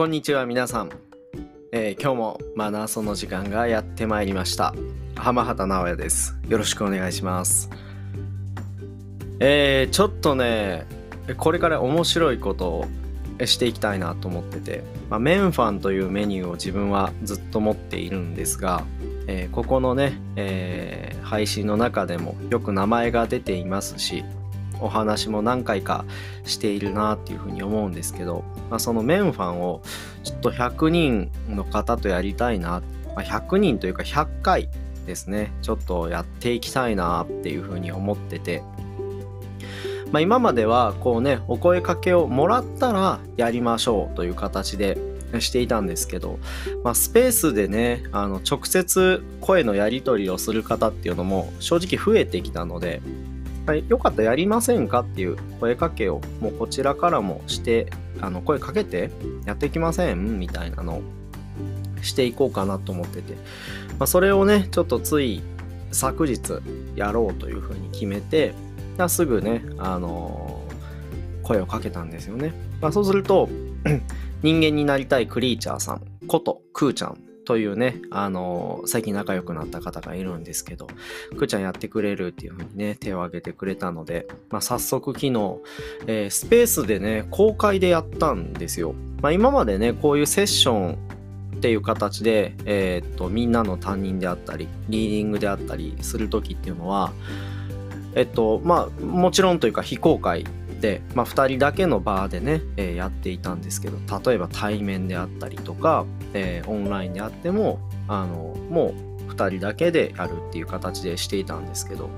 こんにちは皆さん、えー今日もマナーソの時間がやってまいりました。浜畑直也です。よろしくお願いします。えー、ちょっとねこれから面白いことをしていきたいなと思ってて、まあ、メンファンというメニューを自分はずっと持っているんですが、えーここのね、え配信の中でもよく名前が出ていますしお話も何回かしているなっていうふうに思うんですけど、まあ、そのメンファンをちょっと100人の方とやりたいな、まあ、100人というか100回ですねちょっとやっていきたいなっていうふうに思ってて、まあ、今まではこうねお声かけをもらったらやりましょうという形でしていたんですけど、まあ、スペースでねあの直接声のやり取りをする方っていうのも正直増えてきたので、はい、よかったらやりませんかっていう声かけをもうこちらからもしてあの声かけてやっていきませんみたいなのをしていこうかなと思ってて、まあ、それをねちょっとつい昨日やろうというふうに決めてすぐね、あのー声をかけたんですよね、まあ、そうすると 人間になりたいクリーチャーさんことクーちゃんというね、あのー最近仲良くなった方がいるんですけど、くーちゃんやってくれるっていう風にね、手を挙げてくれたので、まあ、早速昨日、えースペースでね、公開でやったんですよ。まあ、今までね、こういうセッションっていう形で、えーっと、みんなの担任であったり、リーディングであったりする時っていうのは、えっと、まあ、もちろんというか非公開、まあ、2人だけのバーでね、えーやっていたんですけど例えば対面であったりとか、えーオンラインであってもあのもう2人だけでやるっていう形でしていたんですけど、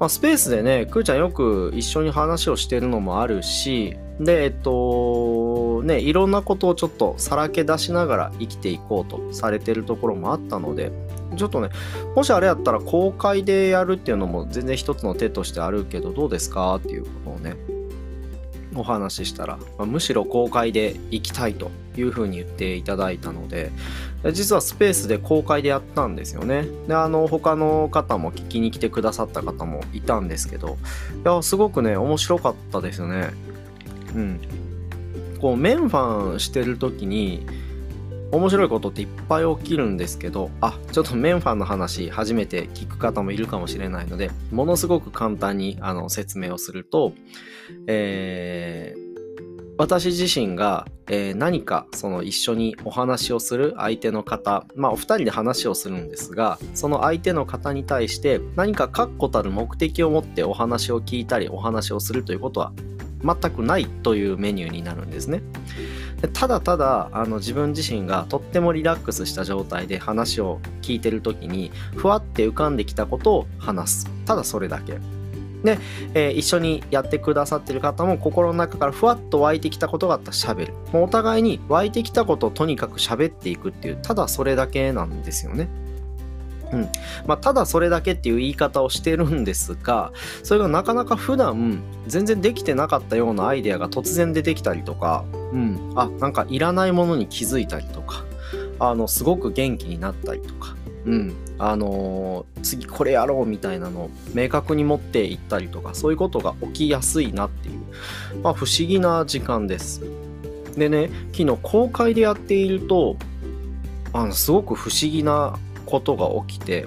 まあ、スペースでねくーちゃんよく一緒に話をしてるのもあるしでえっとねいろんなことをちょっとさらけ出しながら生きていこうとされてるところもあったのでちょっとねもしあれやったら公開でやるっていうのも全然一つの手としてあるけどどうですか？っていうことをね。お話ししたら、まあむしろ公開で行きたいというふうに言っていただいたので実はスペースで公開でやったんですよね。であの他の方も聞きに来てくださった方もいたんですけどいやすごくね面白かったですよね。うん。こうメンファンしてる時に面白いことっていっぱい起きるんですけどあちょっとメンファンの話初めて聞く方もいるかもしれないのでものすごく簡単にあの説明をすると、えー私自身が、えー何かその一緒にお話をする相手の方まあお二人で話をするんですがその相手の方に対して何か確固たる目的を持ってお話を聞いたりお話をするということは全くないというメニューになるんですね。ただただあの自分自身がとってもリラックスした状態で話を聞いてる時にふわって浮かんできたことを話す。ただそれだけ。で、えー一緒にやってくださってる方も心の中からふわっと湧いてきたことがあったら喋る。もうお互いに湧いてきたことをとにかく喋っていくっていうただそれだけなんですよね。うん。まあ、ただそれだけっていう言い方をしてるんですがそれがなかなか普段全然できてなかったようなアイデアが突然出てきたりとか、うん、あなんかいらないものに気づいたりとかあのすごく元気になったりとか、うん。あのー次これやろうみたいなのを明確に持っていったりとかそういうことが起きやすいなっていう、まあ、不思議な時間です。でね昨日公開でやっているとあのすごく不思議なことが起きて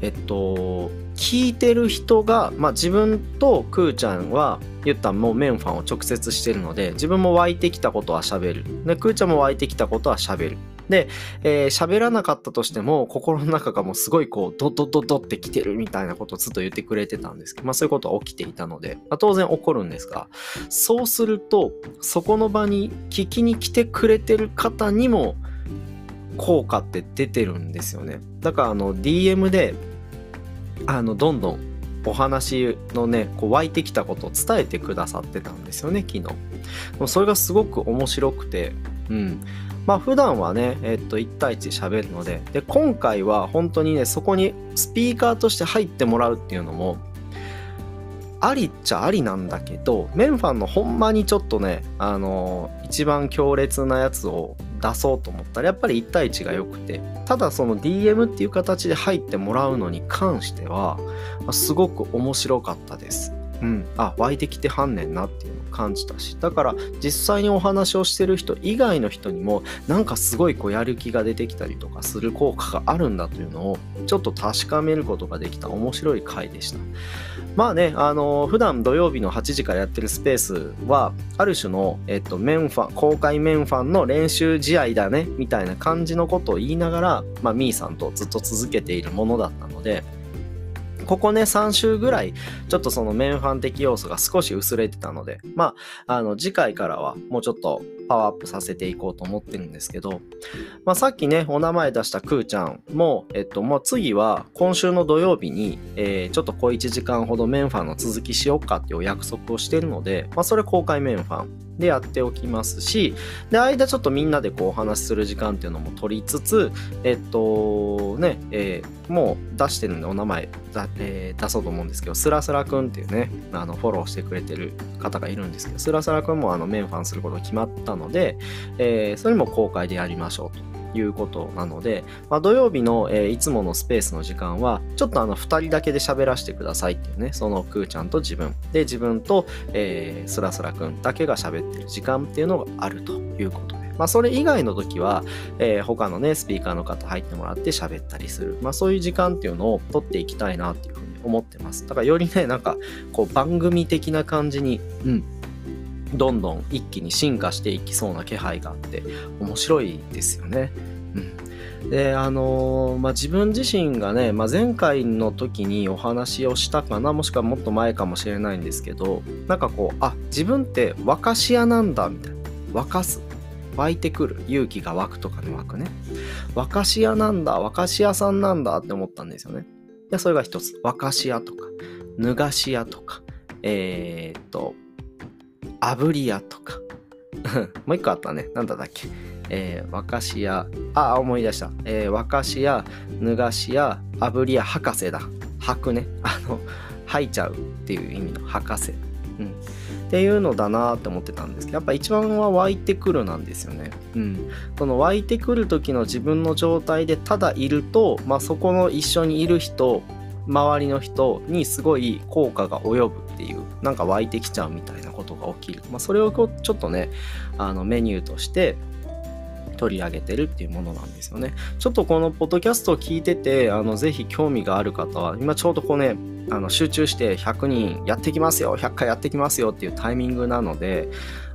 えっと聞いてる人が、まあ、自分とくーちゃんは言ったらもうメンファンを直接してるので自分も湧いてきたことは喋る。でくーちゃんも湧いてきたことは喋る。でえー喋、らなかったとしても心の中がもうすごいこうドドドドってきてるみたいなことをずっと言ってくれてたんですけど、まあ、そういうことは起きていたので、まあ、当然起こるんですがそうするとそこの場に聞きに来てくれてる方にも効果って出てるんですよね。だからあの DM であのどんどんお話のねこう湧いてきたことを伝えてくださってたんですよね昨日。でもそれがすごく面白くてうん。まあ普段はね、えっと、1対1喋るのでで今回は本当にねそこにスピーカーとして入ってもらうっていうのもありっちゃありなんだけどメンファンのほんまにちょっとねあの一番強烈なやつを出そうと思ったらやっぱり1対1が良くてただその DM っていう形で入ってもらうのに関してはすごく面白かったです。うん、あ湧いてきてはんねんなっていうの。感じたしだから実際にお話をしてる人以外の人にもなんかすごいこうやる気が出てきたりとかする効果があるんだというのをちょっと確かめることができた。面白い回でした。まあねあの普段土曜日の8時からやってるスペースはある種の、えっと、メンファン公開メンファンの練習試合だねみたいな感じのことを言いながら、まあ、ミーさんとずっと続けているものだったのでここね、3週ぐらい、ちょっとそのメンファン的要素が少し薄れてたので、まあ、あの、次回からはもうちょっとパワーアップさせていこうと思ってるんですけど、まあ、さっきね、お名前出したくーちゃんも、えっと、もう次は今週の土曜日に、えー、ちょっと小1時間ほどメンファンの続きしようかっていうお約束をしてるので、まあ、それ公開メンファンでやっておきますし、で、間ちょっとみんなでこうお話しする時間っていうのも取りつつ、えっと、ね、えー、もう出してるんでお名前だ、えー、出そうと思うんですけど、スラスラくんっていうね、あの、フォローしてくれてる方がいるんですけど、スラスラくんもあの、メンファンすること決まったので、えー、それも公開でやりましょうと。いうことなので、まあ、土曜日の、えー、いつものスペースの時間は、ちょっとあの、2人だけで喋らせてくださいっていうね、そのくーちゃんと自分。で、自分と、えー、スラスラくんだけが喋ってる時間っていうのがあるということで。まあ、それ以外の時は、えー、他のね、スピーカーの方入ってもらって喋ったりする。まあ、そういう時間っていうのを取っていきたいなっていうふうに思ってます。だからよりね、なんか、こう、番組的な感じに、うん、どんどん一気に進化していきそうな気配があって面白いですよね。うん、であのー、まあ、自分自身がね、まあ、前回の時にお話をしたかなもしくはもっと前かもしれないんですけどなんかこうあ自分って沸かし屋なんだみたいな。沸かす湧いてくる。勇気が湧くとかの湧くね。沸かし屋なんだ沸かし屋さんなんだって思ったんですよね。でそれが一つ。沸かし屋とか。脱がし屋とか。えー、っと炙り屋とか もう一個あったね何だったっけ？えー、和菓子屋、あ、思い出した。えー、和菓子屋、脱がし屋、炙り屋、博士だ。吐くね。あの、吐いちゃうっていう意味の博士。うん。っていうのだなって思ってたんですけど、やっぱ一番は湧いてくるなんですよね。うん。その湧いてくる時の自分の状態でただいると、まあそこの一緒にいる人、周りの人にすごい効果が及ぶっていう、なんか湧いてきちゃうみたいなことが起きる。まあそれをちょっとね、あのメニューとして、取り上げてるっていうものなんですよね。ちょっとこのポッドキャストを聞いてて、あの、ぜひ興味がある方は、今ちょうどこうね、あの集中して100人やってきますよ、100回やってきますよっていうタイミングなので、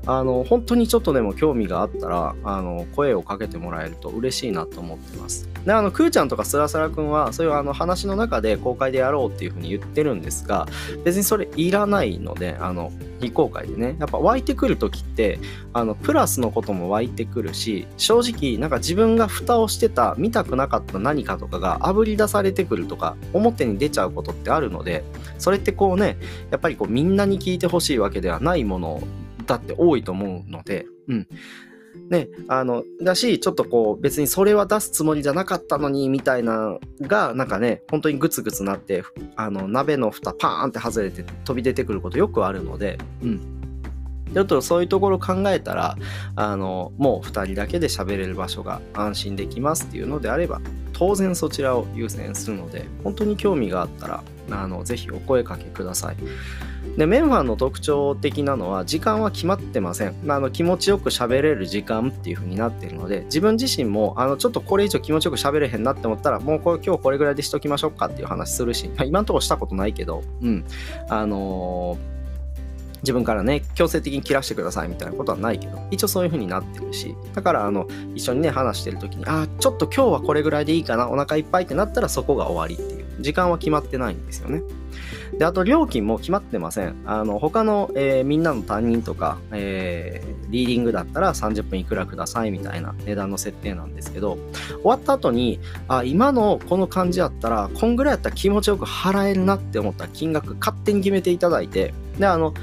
あの、本当にちょっとでも興味があったら、あの、声をかけてもらえると嬉しいなと思ってます。で、あの、くーちゃんとかスラスラくんは、そういうあの話の中で公開でやろうっていうふうに言ってるんですが、別にそれいらないので、あの、非公開でね、やっぱ湧いてくるときって、あの、プラスのことも湧いてくるし、正直、なんか自分が蓋をしてた、見たくなかった何かとかが炙り出されてくるとか、表に出ちゃうことってあるので、それってこうね、やっぱりこうみんなに聞いてほしいわけではないものだって多いと思うので、うん。ね、あの、だし、ちょっとこう、別にそれは出すつもりじゃなかったのに、みたいな、が、なんかね、本当にグツグツなって、あの、鍋の蓋パーンって外れて飛び出てくることよくあるので、うん。ちょっとそういうところ考えたら、あの、もう2人だけで喋れる場所が安心できますっていうのであれば、当然そちらを優先するので、本当に興味があったら、あの、ぜひお声かけください。で、メンファンの特徴的なのは、時間は決まってません。まああの気持ちよく喋れる時間っていう風になってるので、自分自身も、あの、ちょっとこれ以上気持ちよく喋れへんなって思ったら、もうこれ今日これぐらいでしときましょうかっていう話するし、まあ、今んとこしたことないけど、うん。あのー自分からね、強制的に切らしてくださいみたいなことはないけど、一応そういう風になってるし、だから、あの、一緒にね、話してる時に、あ、ちょっと今日はこれぐらいでいいかな、お腹いっぱいってなったらそこが終わりっていう。時間は決まってないんですよね。で、あと料金も決まってません。あの、他の、えー、みんなの担任とか、えー、リーディングだったら30分いくらくださいみたいな値段の設定なんですけど、終わった後に、あ、今のこの感じやったら、こんぐらいやったら気持ちよく払えるなって思った金額勝手に決めていただいて、で、あの、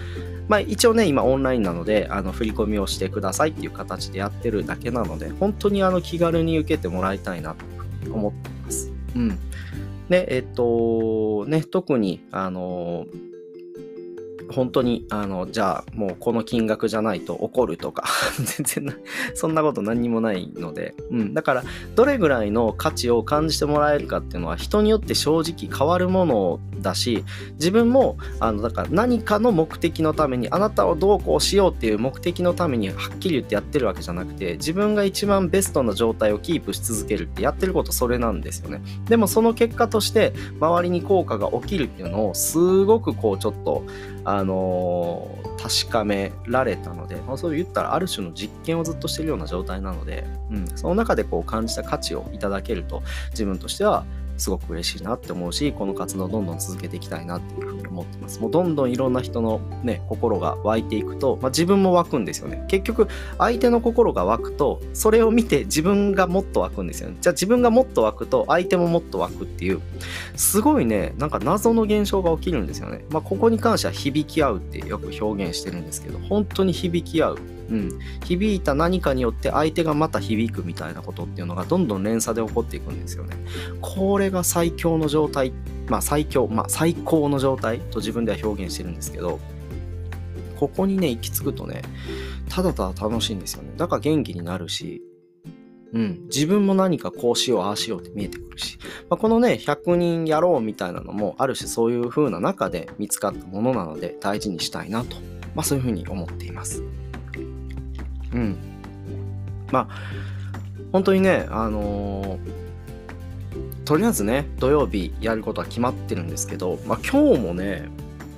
まあ、一応ね、今オンラインなので、あの、振り込みをしてくださいっていう形でやってるだけなので、本当にあの、気軽に受けてもらいたいなと思ってます。うん。で、えっと、ね、特に、あの、本当に、あの、じゃあ、もうこの金額じゃないと怒るとか 全然そんなこと何にもないので、うん。だから、どれぐらいの価値を感じてもらえるかっていうのは、人によって正直変わるものだし、自分も、あの、だから何かの目的のために、あなたをどうこうしようっていう目的のために、はっきり言ってやってるわけじゃなくて、自分が一番ベストな状態をキープし続けるってやってることそれなんですよね。でもその結果として、周りに効果が起きるっていうのを、すごくこう、ちょっと、あの、確かめられたので、まあ、そう言ったらある種の実験をずっとしてるような状態なので、うん、その中でこう感じた価値をいただけると自分としてはすごく嬉しいなって思うし、この活動をどんどん続けていきたいなっていうふう思ってます。もうどんどんいろんな人のね、心が湧いていくと、まあ、自分も湧くんですよね。結局、相手の心が湧くと、それを見て自分がもっと湧くんですよね。じゃあ自分がもっと湧くと、相手ももっと湧くっていう、すごいね、なんか謎の現象が起きるんですよね。まあ、ここに関しては響き合うってよく表現してるんですけど、本当に響き合う。うん、響いた何かによって相手がまた響くみたいなことっていうのがどんどん連鎖で起こっていくんですよね。これが最強の状態、まあ最強、まあ最高の状態と自分では表現してるんですけど、ここにね、行き着くとね、ただただ楽しいんですよね。だから元気になるし、うん、自分も何かこうしよう、ああしようって見えてくるし、まあ、このね、100人やろうみたいなのも、ある種そういう風な中で見つかったものなので、大事にしたいなと、まあそういう風に思っています。うん。まあ、本当にね、あのー、とりあえずね、土曜日やることは決まってるんですけど、まあ今日もね、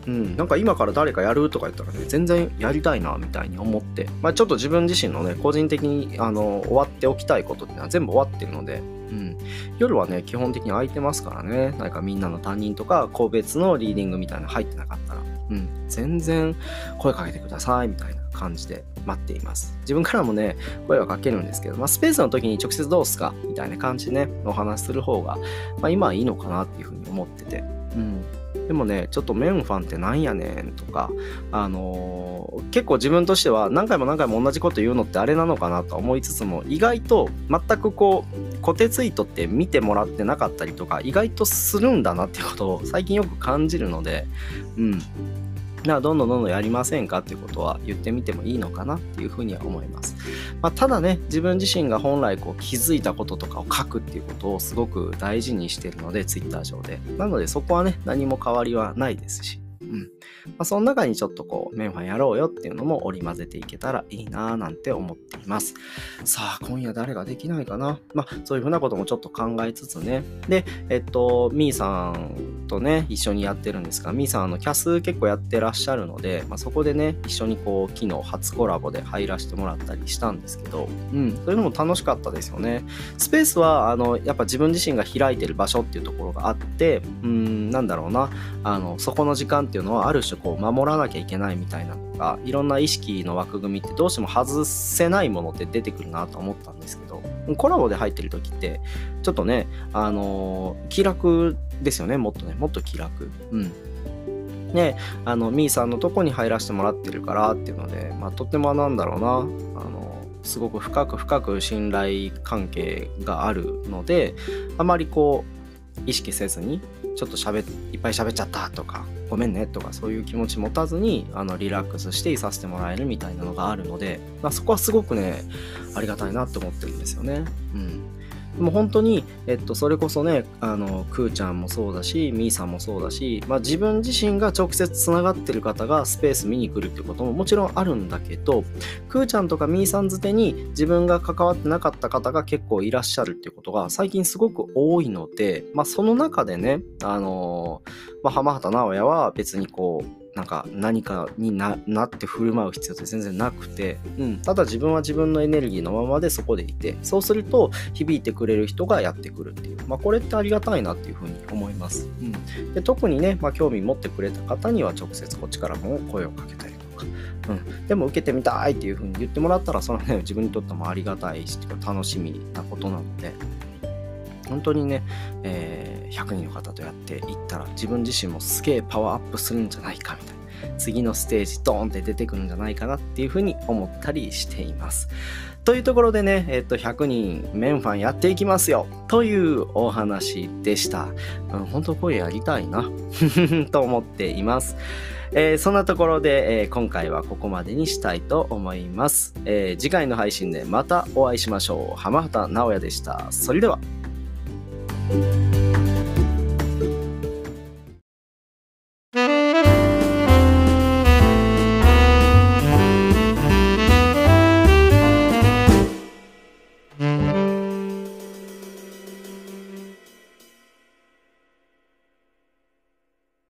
うん、なんか今から誰かやるとか言ったらね、全然やりたいな、みたいに思って、まあちょっと自分自身のね、個人的に、あの、終わっておきたいことっていうのは全部終わってるので、うん。夜はね、基本的に空いてますからね、なんかみんなの担任とか、個別のリーディングみたいなの入ってなかったら、うん、全然声かけてください、みたいな感じで待っています。自分からもね、声はかけるんですけど、まあ、スペースの時に直接どうすか？みたいな感じでね、お話しする方が、まあ、今はいいのかなっていうふうに思ってて。うん。でもね、ちょっとメンファンってなんやねんとか、あのー、結構自分としては何回も何回も同じこと言うのってあれなのかなと思いつつも、意外と全くこう、固定ツイートって見てもらってなかったりとか、意外とするんだなってことを最近よく感じるので、うん。などんどんどんどんやりませんかっていうことは言ってみてもいいのかなっていうふうには思います。まあ、ただね、自分自身が本来こう気づいたこととかを書くっていうことをすごく大事にしてるので、Twitter 上で。なのでそこはね、何も変わりはないですし。うん。まあ、その中にちょっとこう、メンファンやろうよっていうのも織り交ぜていけたらいいなぁなんて思っています。さあ、今夜誰ができないかな。まあ、そういうふうなこともちょっと考えつつね。で、えっと、みーさんとね、一緒にやってるんですが、みーさん、あの、キャス結構やってらっしゃるので、まあ、そこでね、一緒にこう、昨日初コラボで入らせてもらったりしたんですけど、うん、そういうのも楽しかったですよね。スペースは、あの、やっぱ自分自身が開いてる場所っていうところがあって、うん、なんだろうな、あの、そこの時間っていうのは、ある種こう、守らなきゃいけないみたいなのが、いろんな意識の枠組みってどうしても外せないものって出てくるなと思ったんですけど、コラボで入ってる時って、ちょっとね、あのー、気楽ですよね、もっとね、もっと気楽。うん。ね、あの、みーさんのとこに入らせてもらってるからっていうので、まあ、とってもなんだろうな、あの、すごく深く深く信頼関係があるので、あまりこう、意識せずに、ちょっと喋いっぱい喋っちゃったとか、ごめんねとかそういう気持ち持たずにあのリラックスしていさせてもらえるみたいなのがあるので、まあ、そこはすごくねありがたいなって思ってるんですよね。うんでも本当に、えっと、それこそね、あの、くーちゃんもそうだし、みーさんもそうだし、まあ自分自身が直接つながってる方がスペース見に来るってことももちろんあるんだけど、くーちゃんとかみーさんづてに自分が関わってなかった方が結構いらっしゃるっていうことが最近すごく多いので、まあその中でね、あのまあ浜畑直也は別にこう、なんか何かになって振る舞う必要って全然なくて、うん、ただ自分は自分のエネルギーのままでそこでいて。そうすると響いてくれる人がやってくるっていう、まあ、これってありがたいなっていうふうに思います、うん、で特にね、まあ、興味持ってくれた方には直接こっちからも声をかけたりとか、うん、でも受けてみたいっていうふうに言ってもらったらそれはね自分にとってもありがたいし楽しみなことなので本当にね、えー、100人の方とやっていったら自分自身もすげえパワーアップするんじゃないかみたいな次のステージドーンって出てくるんじゃないかなっていうふうに思ったりしています。というところでね、えっと、100人メンファンやっていきますよというお話でした。うん、本当これやりたいな と思っています。えー、そんなところで、えー、今回はここまでにしたいと思います、えー、次回の配信でまたお会いしましょう。浜畑直也でした。それでは。Música